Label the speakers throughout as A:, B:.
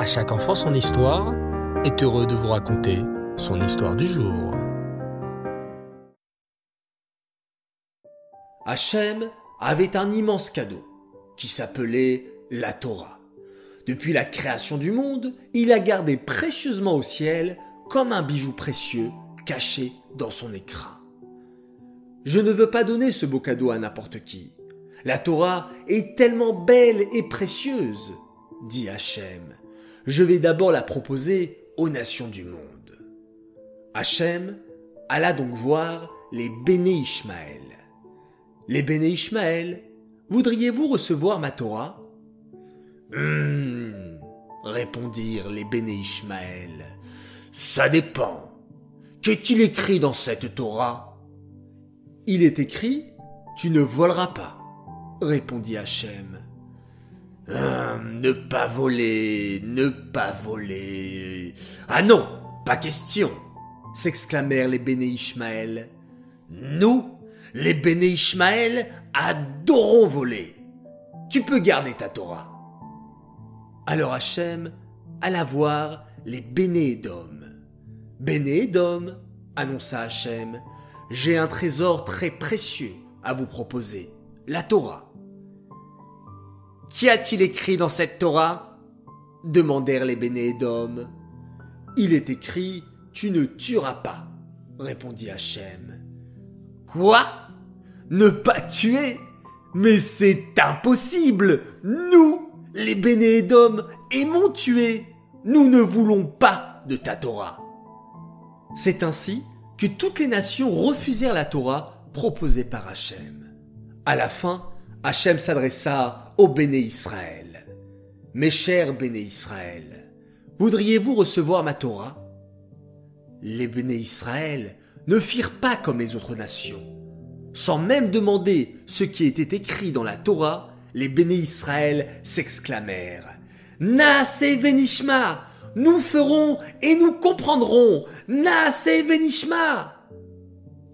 A: À chaque enfant son histoire est heureux de vous raconter son histoire du jour.
B: Hachem avait un immense cadeau qui s'appelait la Torah. Depuis la création du monde, il a gardé précieusement au ciel comme un bijou précieux caché dans son écrin. Je ne veux pas donner ce beau cadeau à n'importe qui. La Torah est tellement belle et précieuse, dit Hachem. Je vais d'abord la proposer aux nations du monde. Hachem alla donc voir les Béné Ishmaël. Les Béné Ishmaël, voudriez-vous recevoir ma Torah? Hum, répondirent les Béné Ishmaël. Ça dépend. Qu'est-il écrit dans cette Torah? Il est écrit Tu ne voleras pas répondit Hachem. Hum, ne pas voler, ne pas voler. Ah non, pas question s'exclamèrent les Béné Ishmaël. Nous, les Béné Ishmaël, adorons voler. Tu peux garder ta Torah. Alors Hachem alla voir les Béné Édom. Béné Édom, annonça Hachem, j'ai un trésor très précieux à vous proposer, la Torah. Qu'y a-t-il écrit dans cette Torah? Demandèrent les Bénédom. Il est écrit Tu ne tueras pas, répondit Hachem. Quoi? Ne pas tuer? Mais c'est impossible Nous, les Bénédom, aimons tuer Nous ne voulons pas de ta Torah. C'est ainsi que toutes les nations refusèrent la Torah proposée par Hachem. À la fin, Hachem s'adressa au béné Israël. Mes chers béné Israël, voudriez-vous recevoir ma Torah? Les béné Israël ne firent pas comme les autres nations. Sans même demander ce qui était écrit dans la Torah, les béné Israël s'exclamèrent venishma Nous ferons et nous comprendrons venishma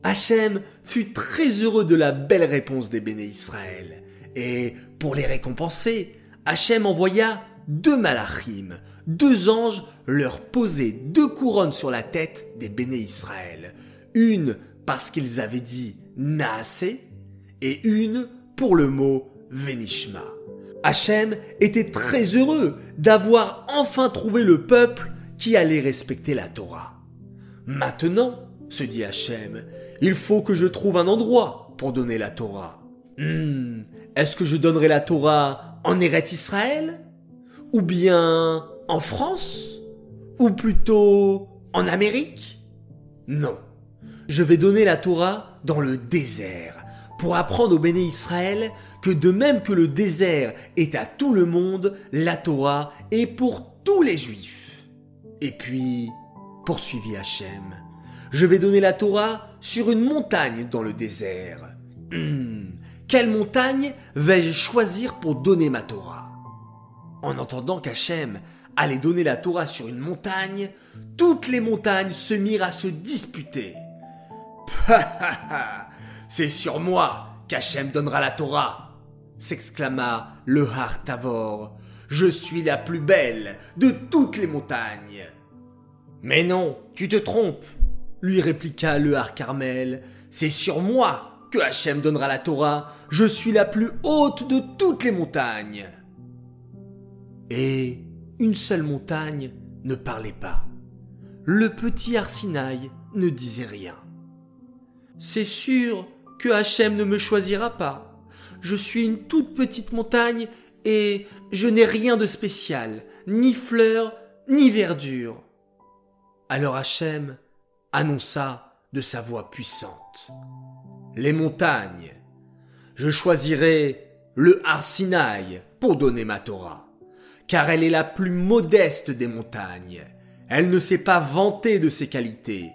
B: Hachem fut très heureux de la belle réponse des béné Israël. Et pour les récompenser, Hachem envoya deux malachim, deux anges leur poser deux couronnes sur la tête des béné Israël. Une parce qu'ils avaient dit Naasé et une pour le mot Venishma. Hachem était très heureux d'avoir enfin trouvé le peuple qui allait respecter la Torah. Maintenant, se dit Hachem, il faut que je trouve un endroit pour donner la Torah. Hmm, est-ce que je donnerai la Torah en Eret Israël? Ou bien en France? Ou plutôt en Amérique? Non. Je vais donner la Torah dans le désert pour apprendre au béné Israël que de même que le désert est à tout le monde, la Torah est pour tous les juifs. Et puis, poursuivit Hachem, je vais donner la Torah sur une montagne dans le désert. Hmm, quelle montagne vais-je choisir pour donner ma Torah? En entendant qu'Hachem allait donner la Torah sur une montagne, toutes les montagnes se mirent à se disputer. C'est sur moi qu'Hachem donnera la Torah s'exclama le Har Tavor. Je suis la plus belle de toutes les montagnes. Mais non, tu te trompes, lui répliqua le Har Carmel. C'est sur moi que Hachem donnera la Torah. Je suis la plus haute de toutes les montagnes. Et une seule montagne ne parlait pas. Le petit Arsinaï ne disait rien. C'est sûr que Hachem ne me choisira pas. Je suis une toute petite montagne et je n'ai rien de spécial, ni fleurs, ni verdure. Alors Hachem annonça de sa voix puissante. Les montagnes. Je choisirai le Arsinaï pour donner ma Torah, car elle est la plus modeste des montagnes. Elle ne s'est pas vantée de ses qualités.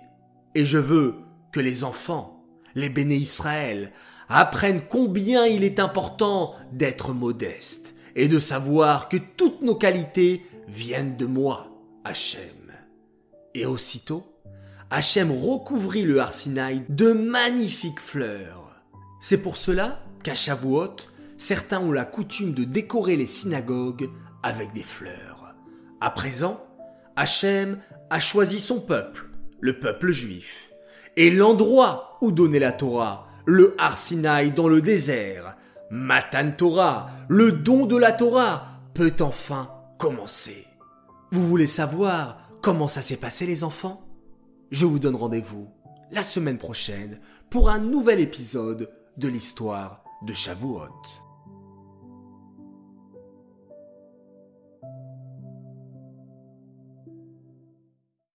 B: Et je veux que les enfants, les béné Israël, apprennent combien il est important d'être modeste et de savoir que toutes nos qualités viennent de moi, Hachem. Et aussitôt, Hachem recouvrit le Arsinaï de magnifiques fleurs. C'est pour cela qu'à Shavuot, certains ont la coutume de décorer les synagogues avec des fleurs. À présent, Hachem a choisi son peuple, le peuple juif, et l'endroit où donner la Torah, le Har Sinaï dans le désert, Matan Torah, le don de la Torah, peut enfin commencer. Vous voulez savoir comment ça s'est passé les enfants? Je vous donne rendez-vous la semaine prochaine pour un nouvel épisode de l'histoire de Shavuot.